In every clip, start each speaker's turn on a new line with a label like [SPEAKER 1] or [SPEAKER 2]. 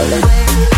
[SPEAKER 1] Away.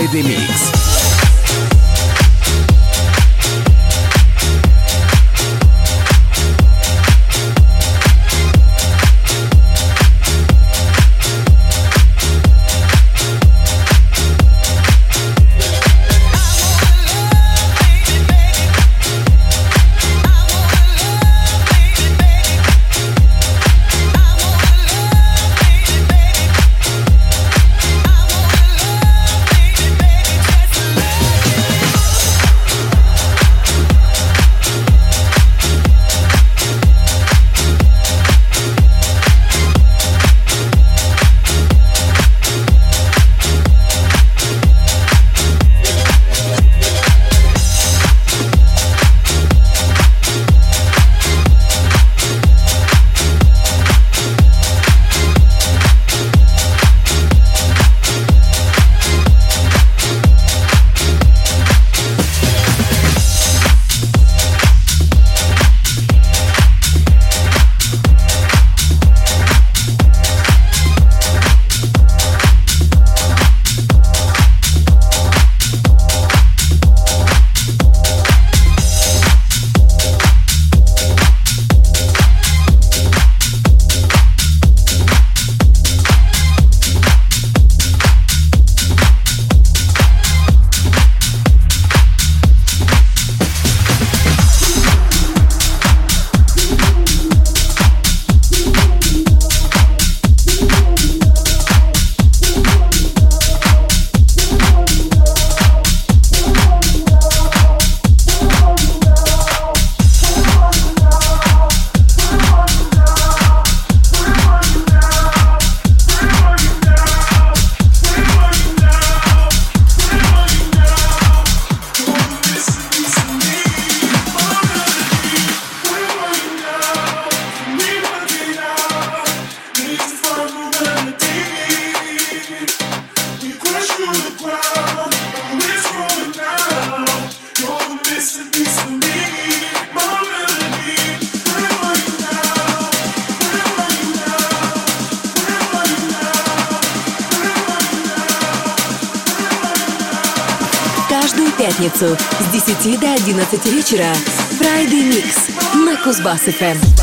[SPEAKER 2] Friday Mix.
[SPEAKER 3] вечера Friday Mix на Кузбасс-ФМ.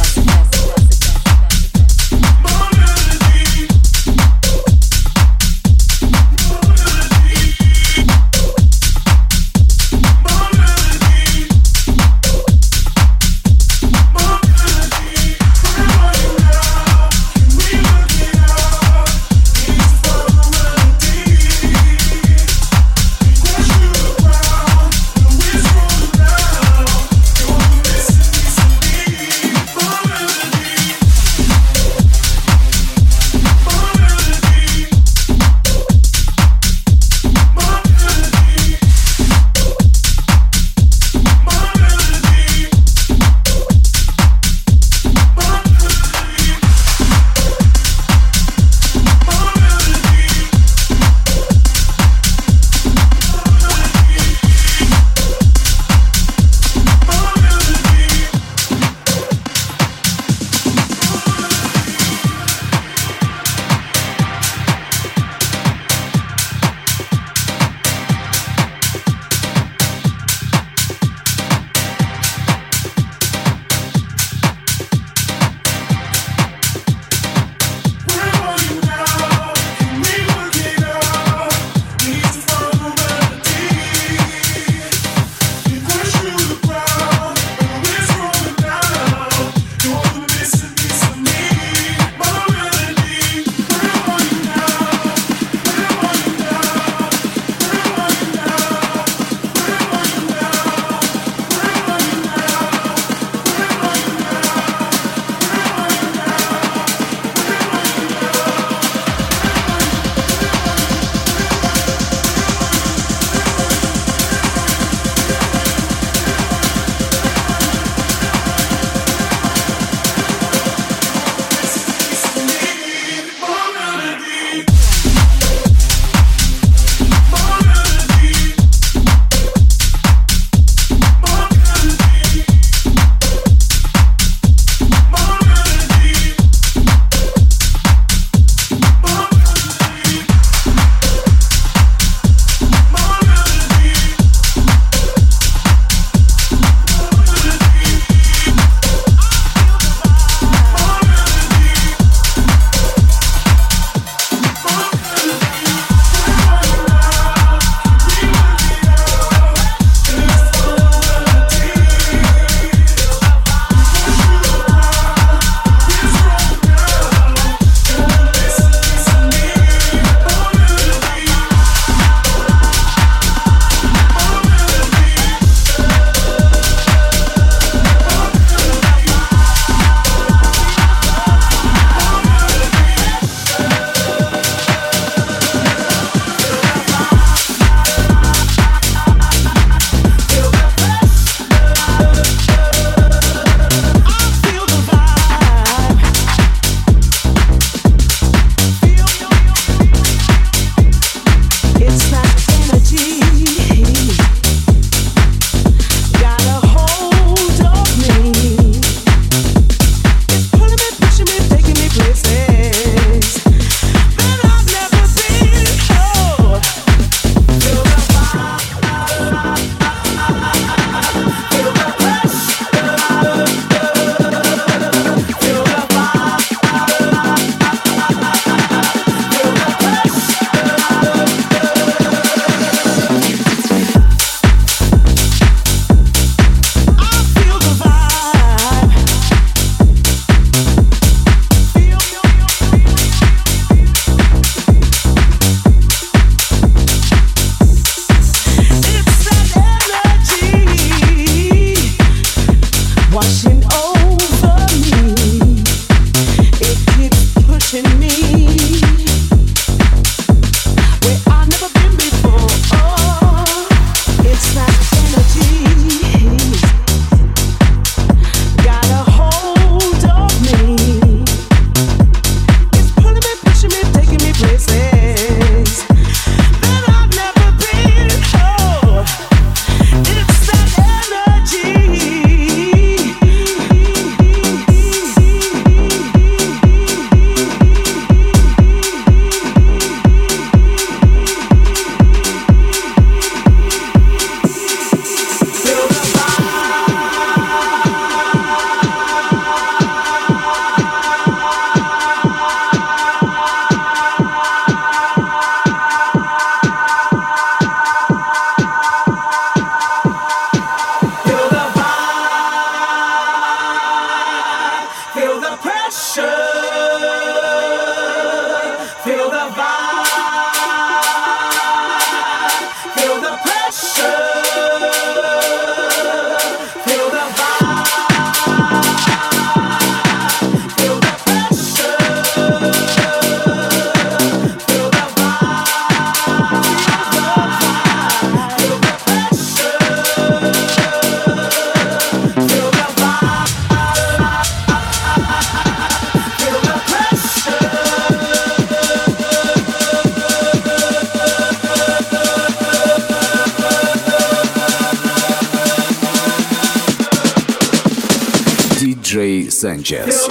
[SPEAKER 4] Sanchez.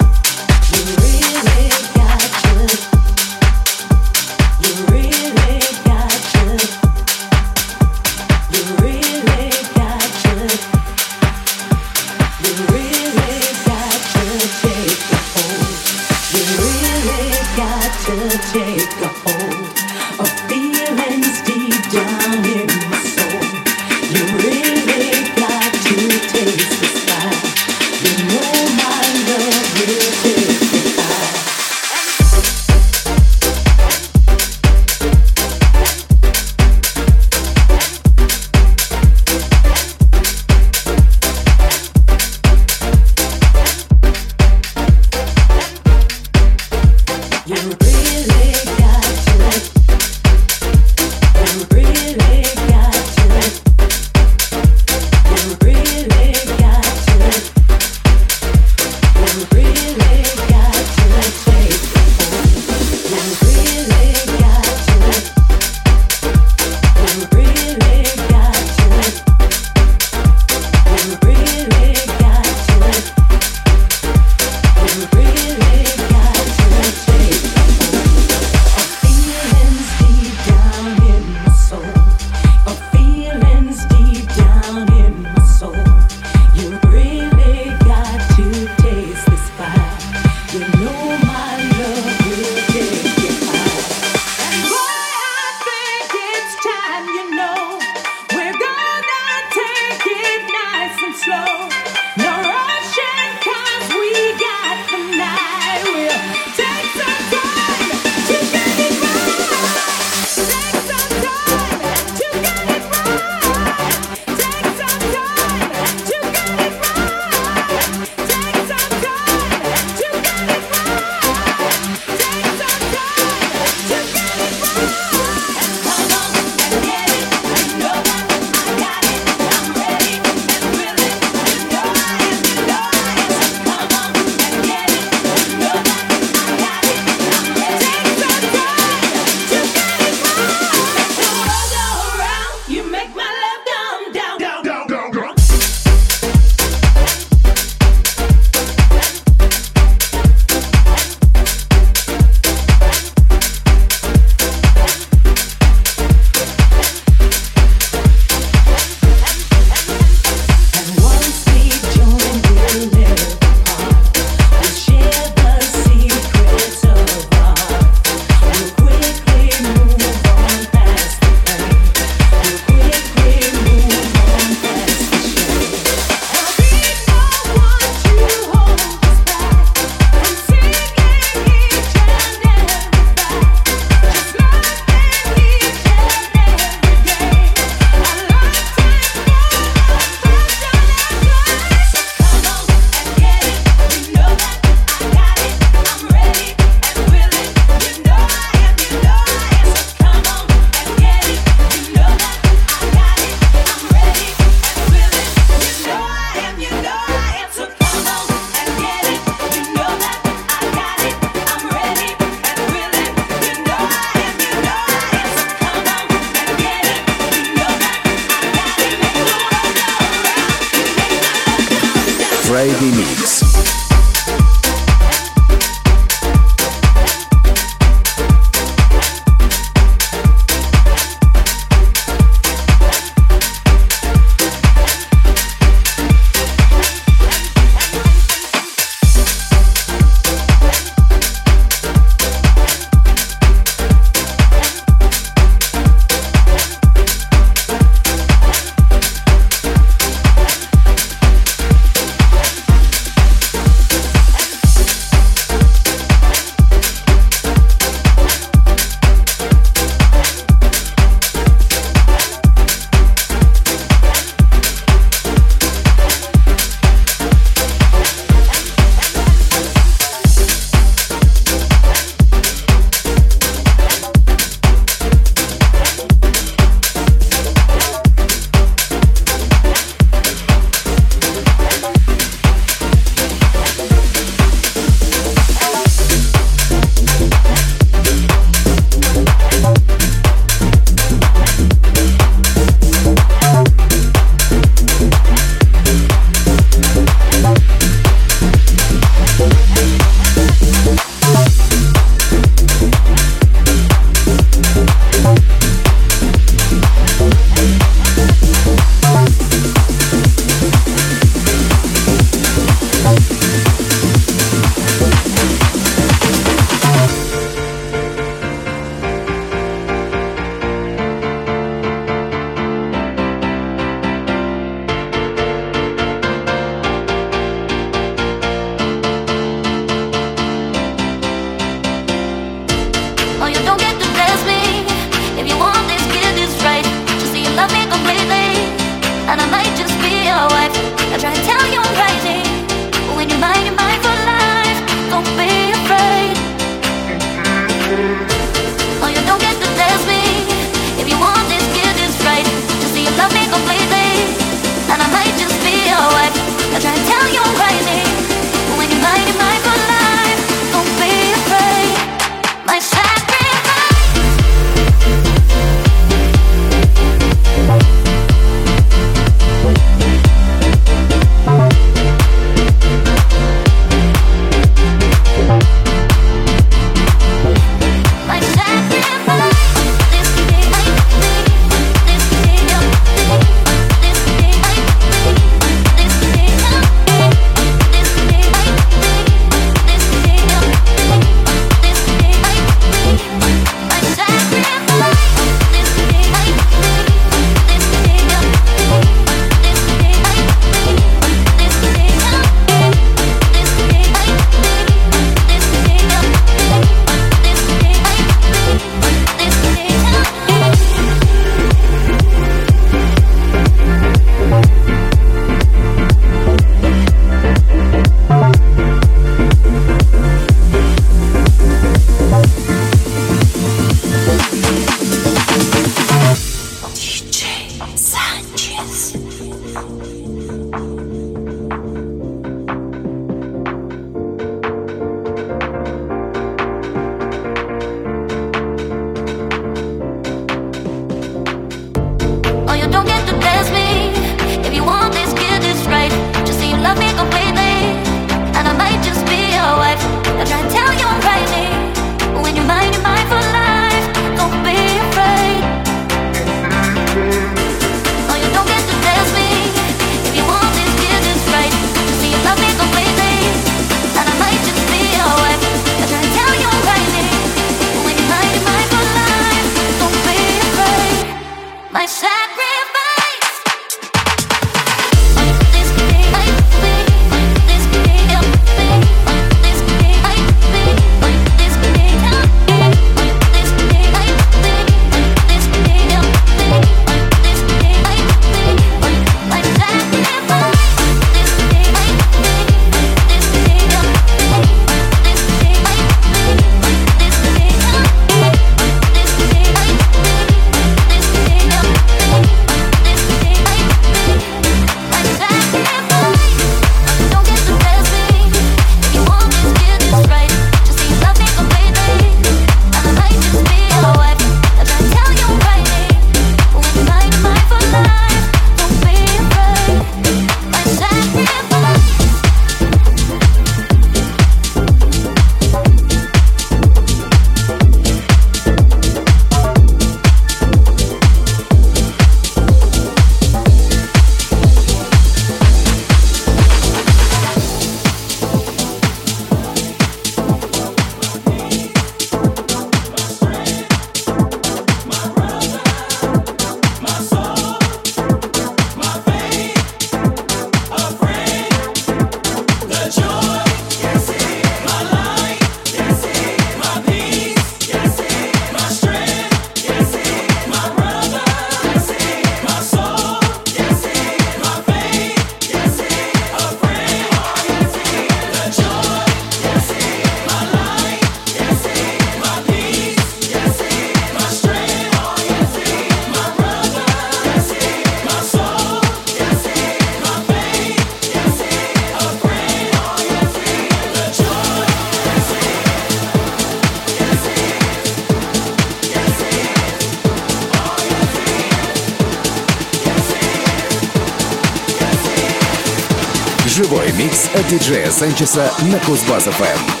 [SPEAKER 5] Диджея Санчеса на Кузбасс-ФМ.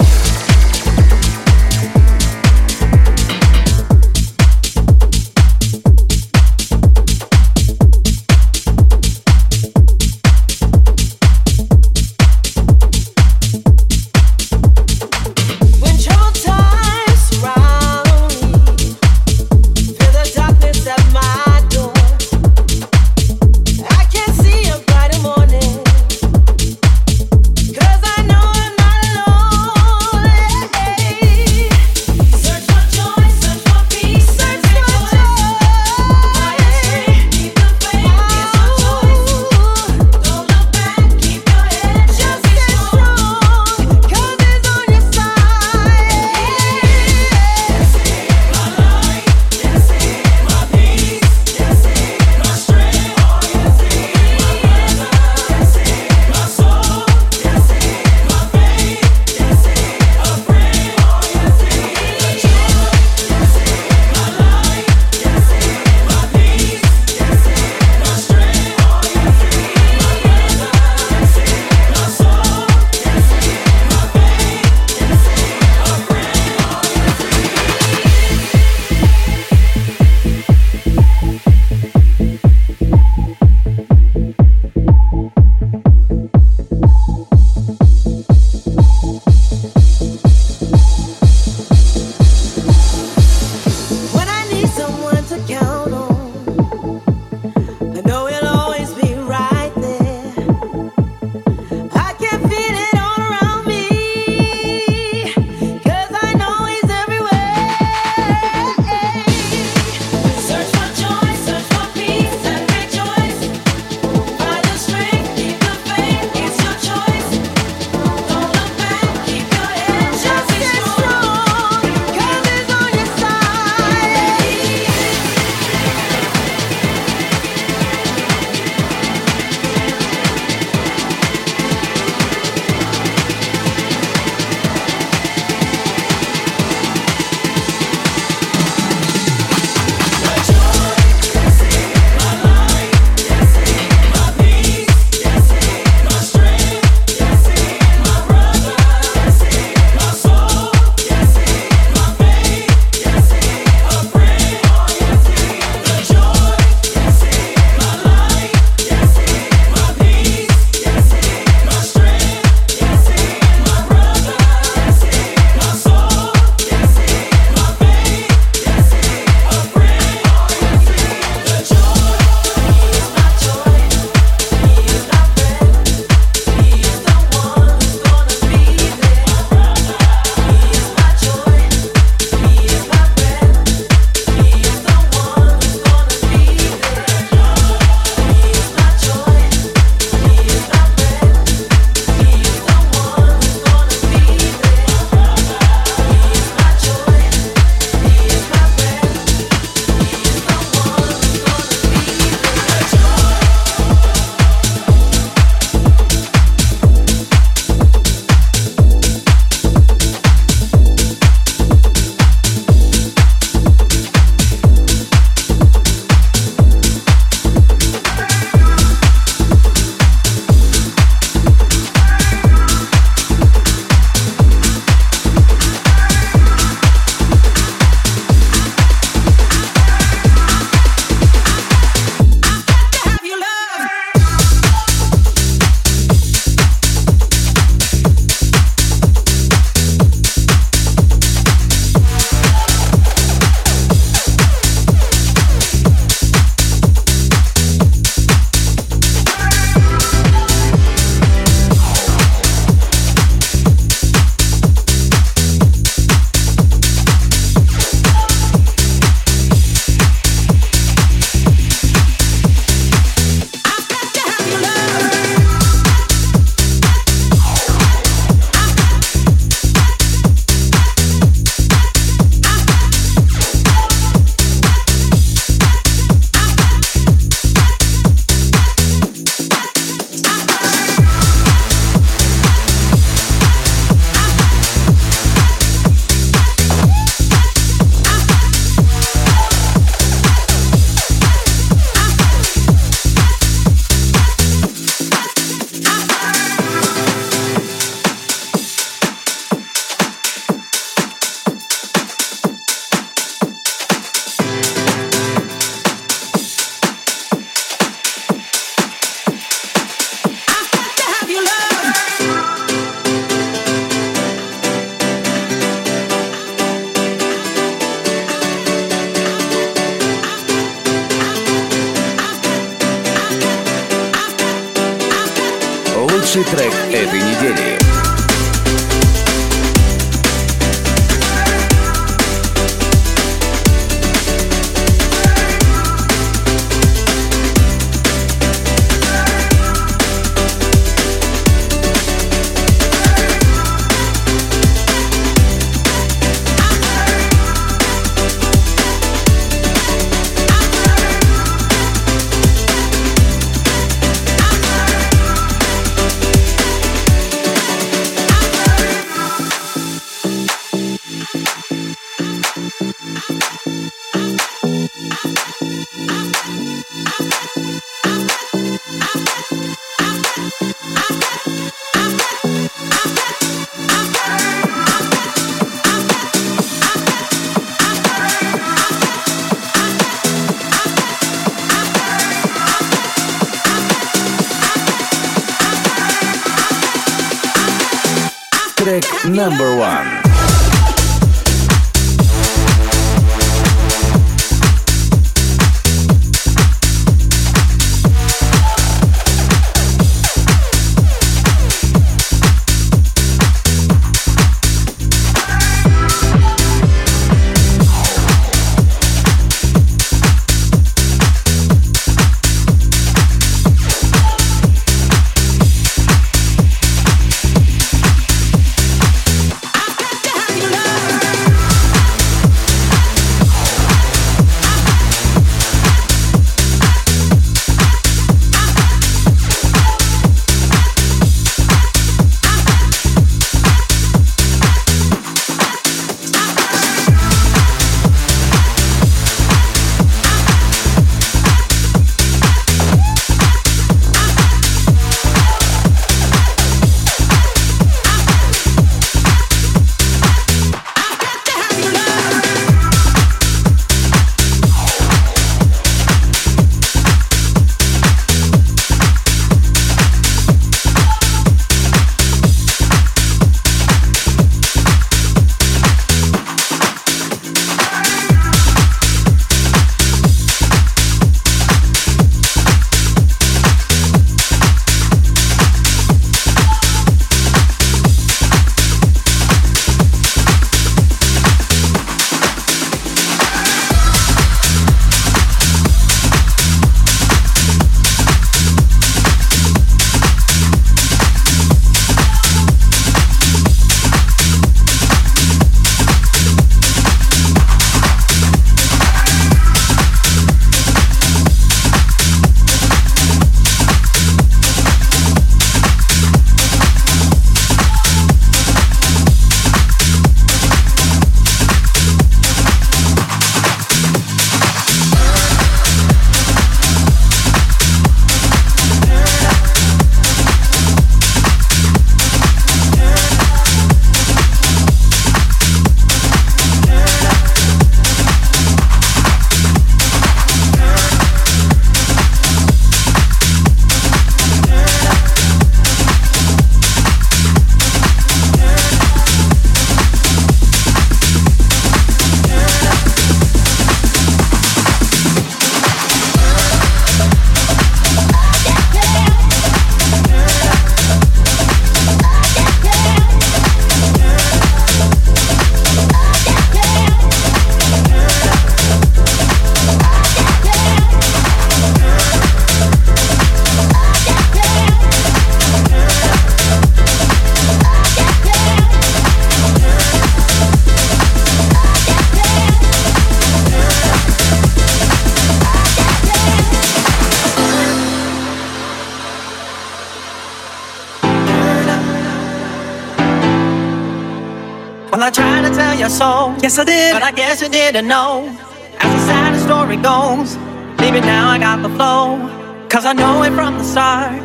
[SPEAKER 6] Did, but I guess you didn't know. As the sad story goes, baby, now I got the flow. Cause I know it from the start.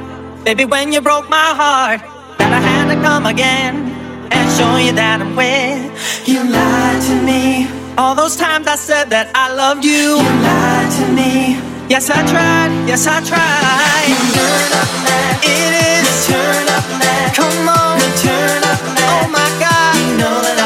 [SPEAKER 6] Baby, when you broke my heart, that I had to come again and show you that I'm with. You lied to me. All those times I said that I loved you. You lied to me. Yes, I tried. Yes, I tried. You turn up now. It is. You turn up now. Come on. You turn up now. Oh my God. You know that I'll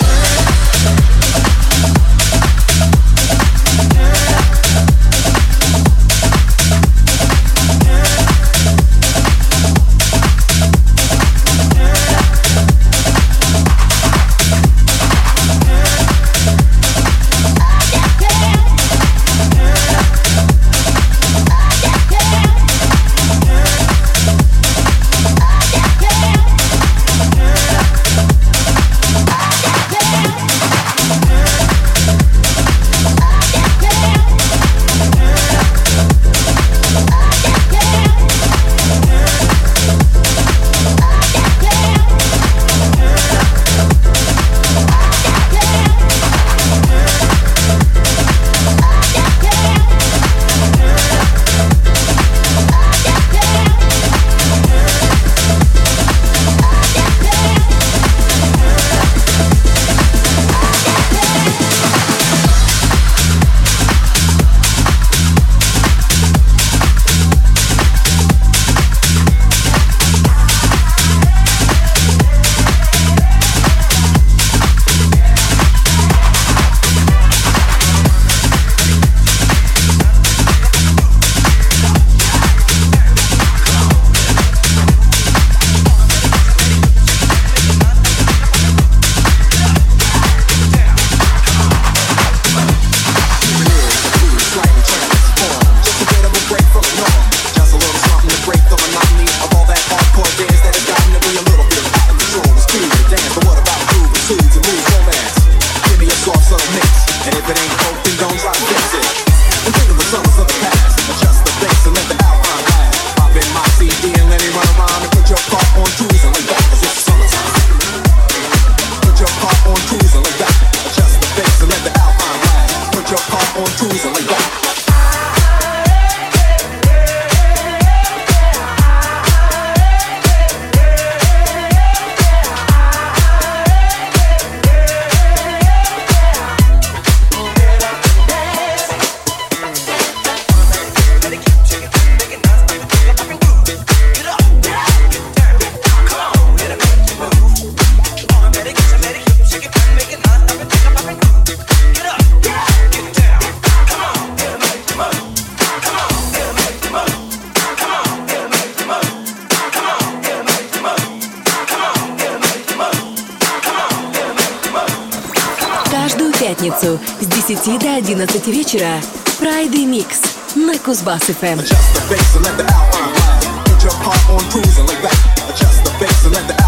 [SPEAKER 3] 10 до 11 вечера Friday Mix на Кузбасс ФМ.
[SPEAKER 7] Adjust the bass and let the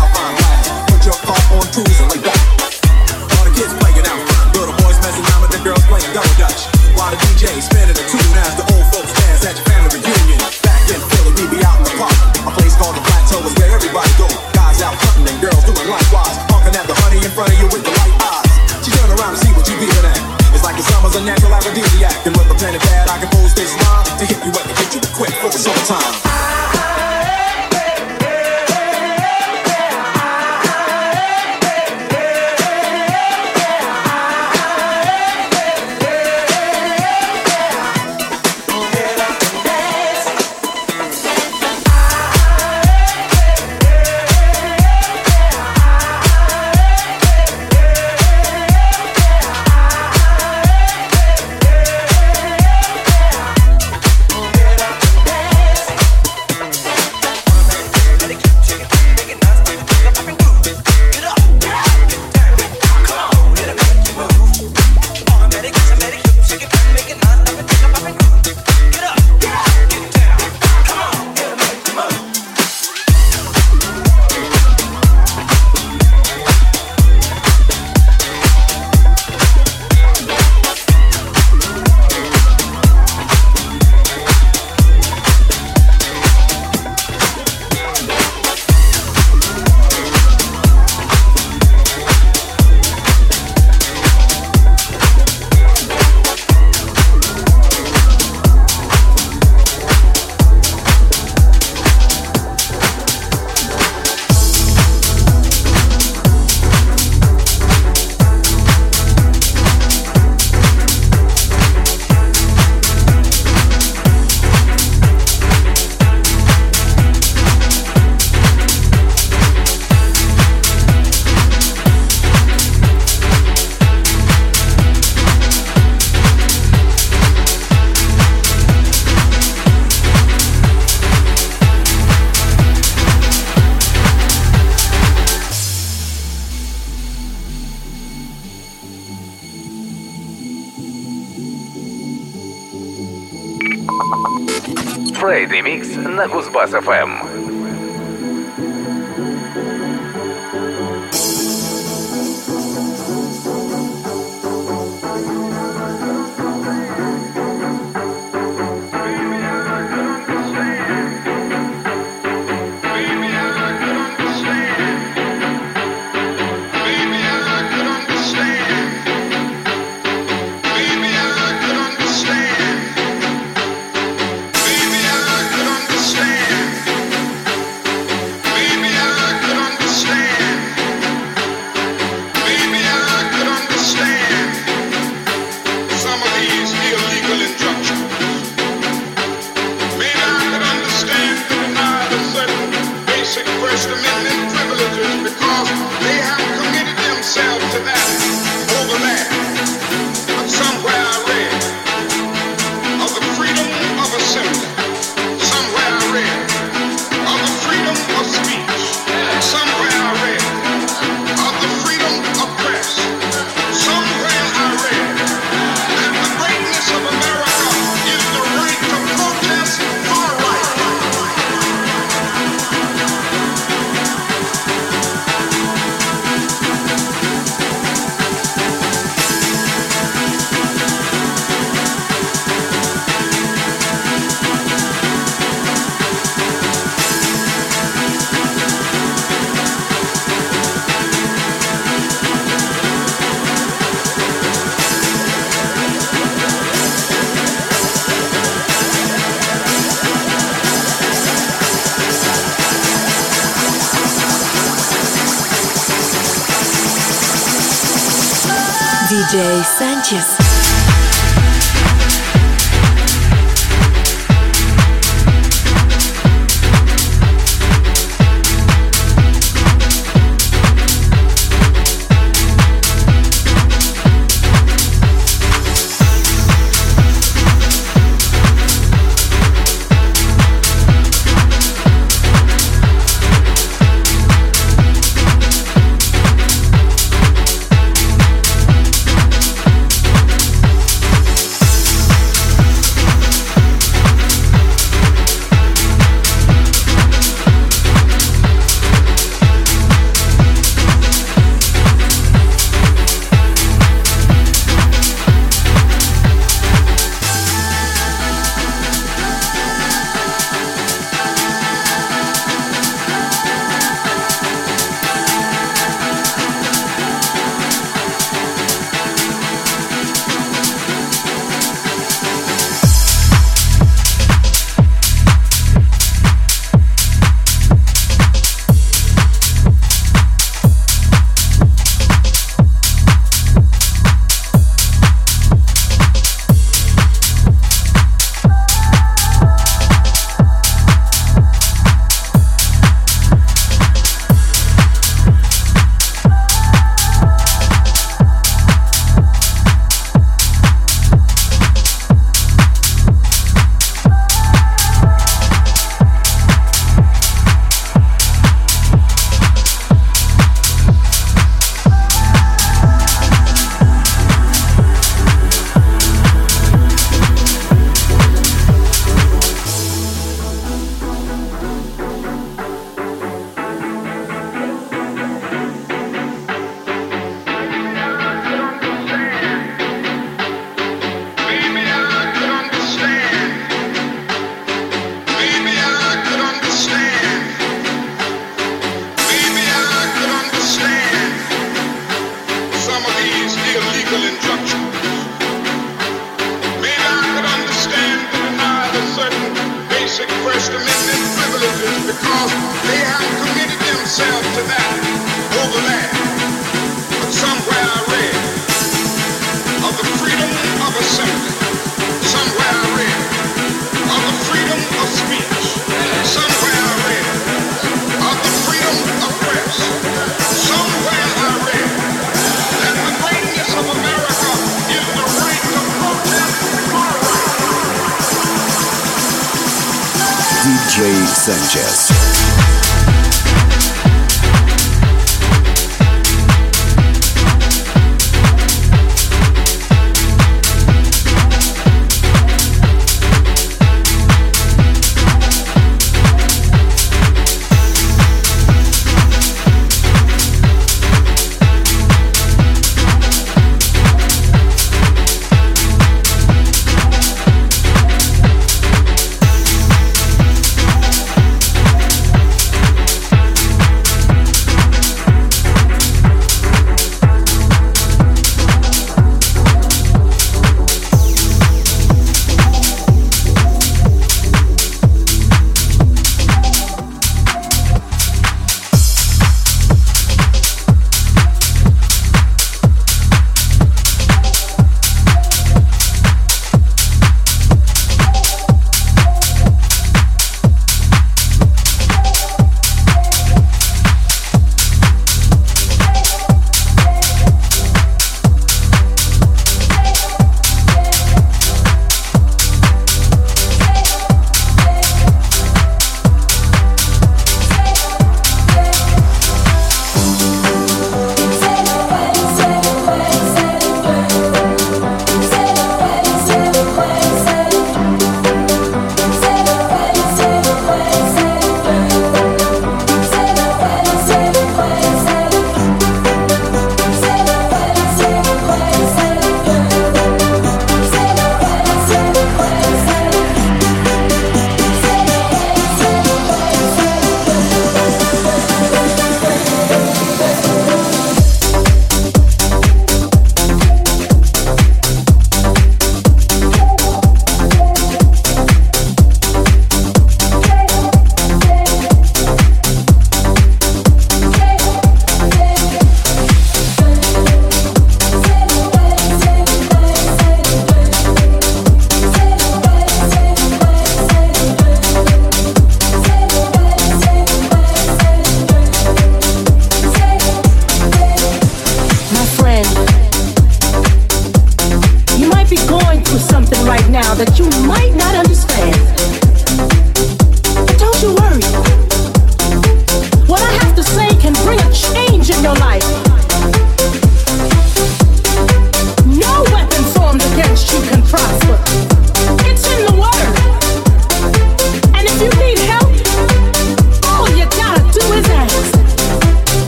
[SPEAKER 8] на Кузбасс-ФМ.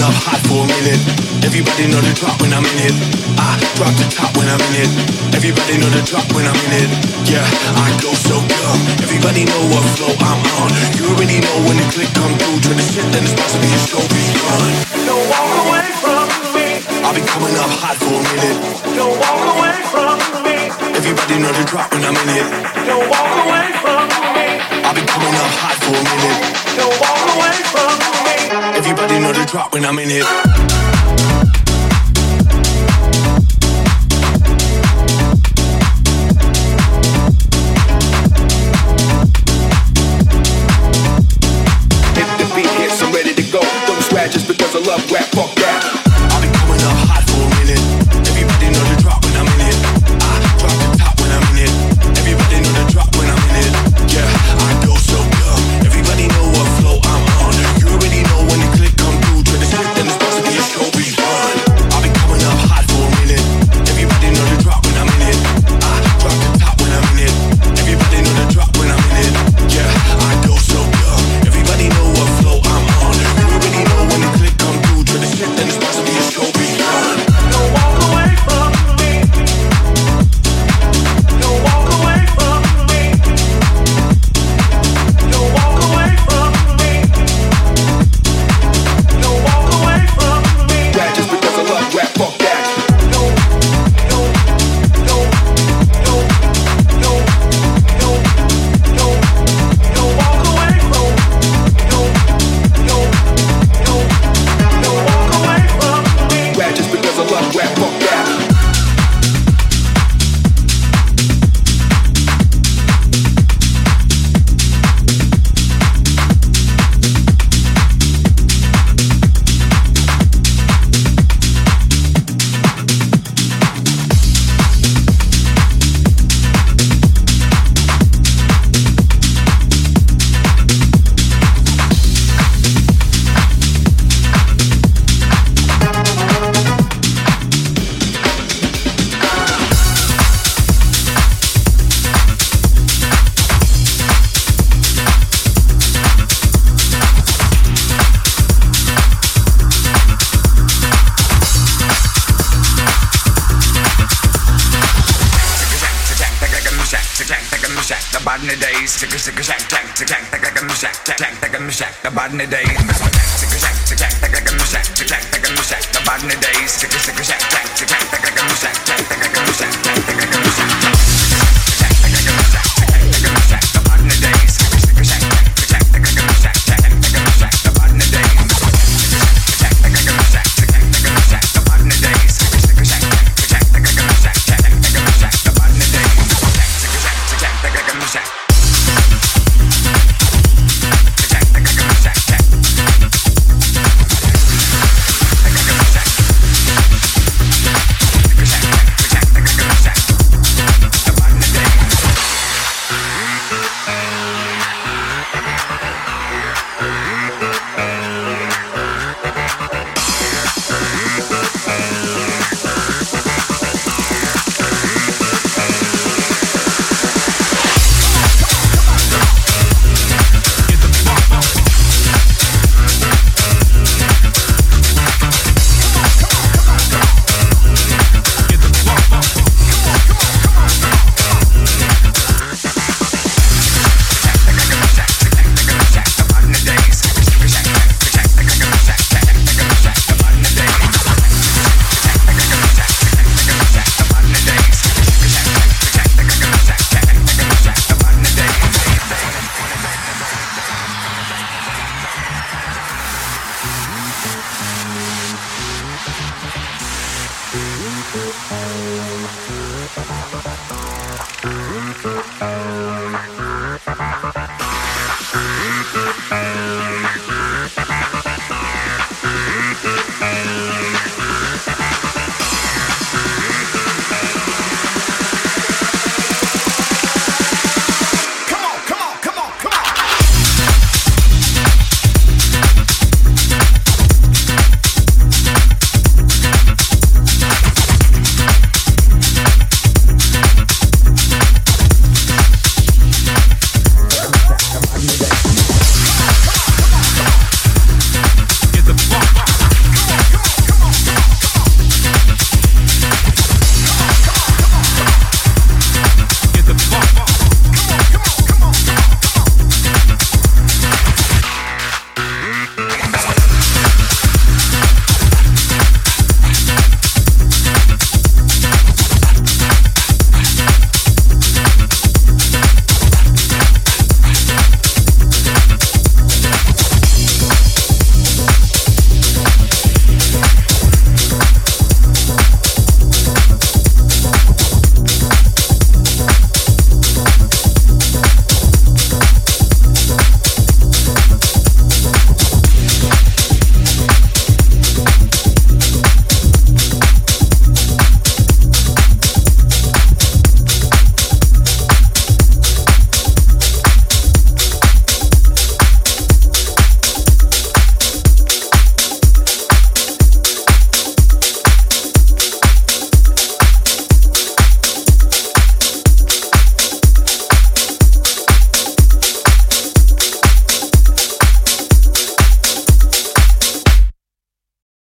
[SPEAKER 9] up hot for a minute. Everybody know the drop when I'm in it. I drop the top when I'm in it. Everybody know the drop when I'm in it. Yeah, I go so dumb. Everybody know what flow I'm on. You already know when the click come through. Turn the shit, then it's supposed to be a show begun.
[SPEAKER 10] Don't walk away from me.
[SPEAKER 9] I'll be coming up hot for a minute.
[SPEAKER 10] Don't walk away from me.
[SPEAKER 9] Everybody know the drop when I'm in it.
[SPEAKER 10] Don't walk away from me.
[SPEAKER 9] I've been coming up hot for a minute.
[SPEAKER 10] Don't walk away from me.
[SPEAKER 9] Everybody know the drop when I'm in it. in the
[SPEAKER 11] day.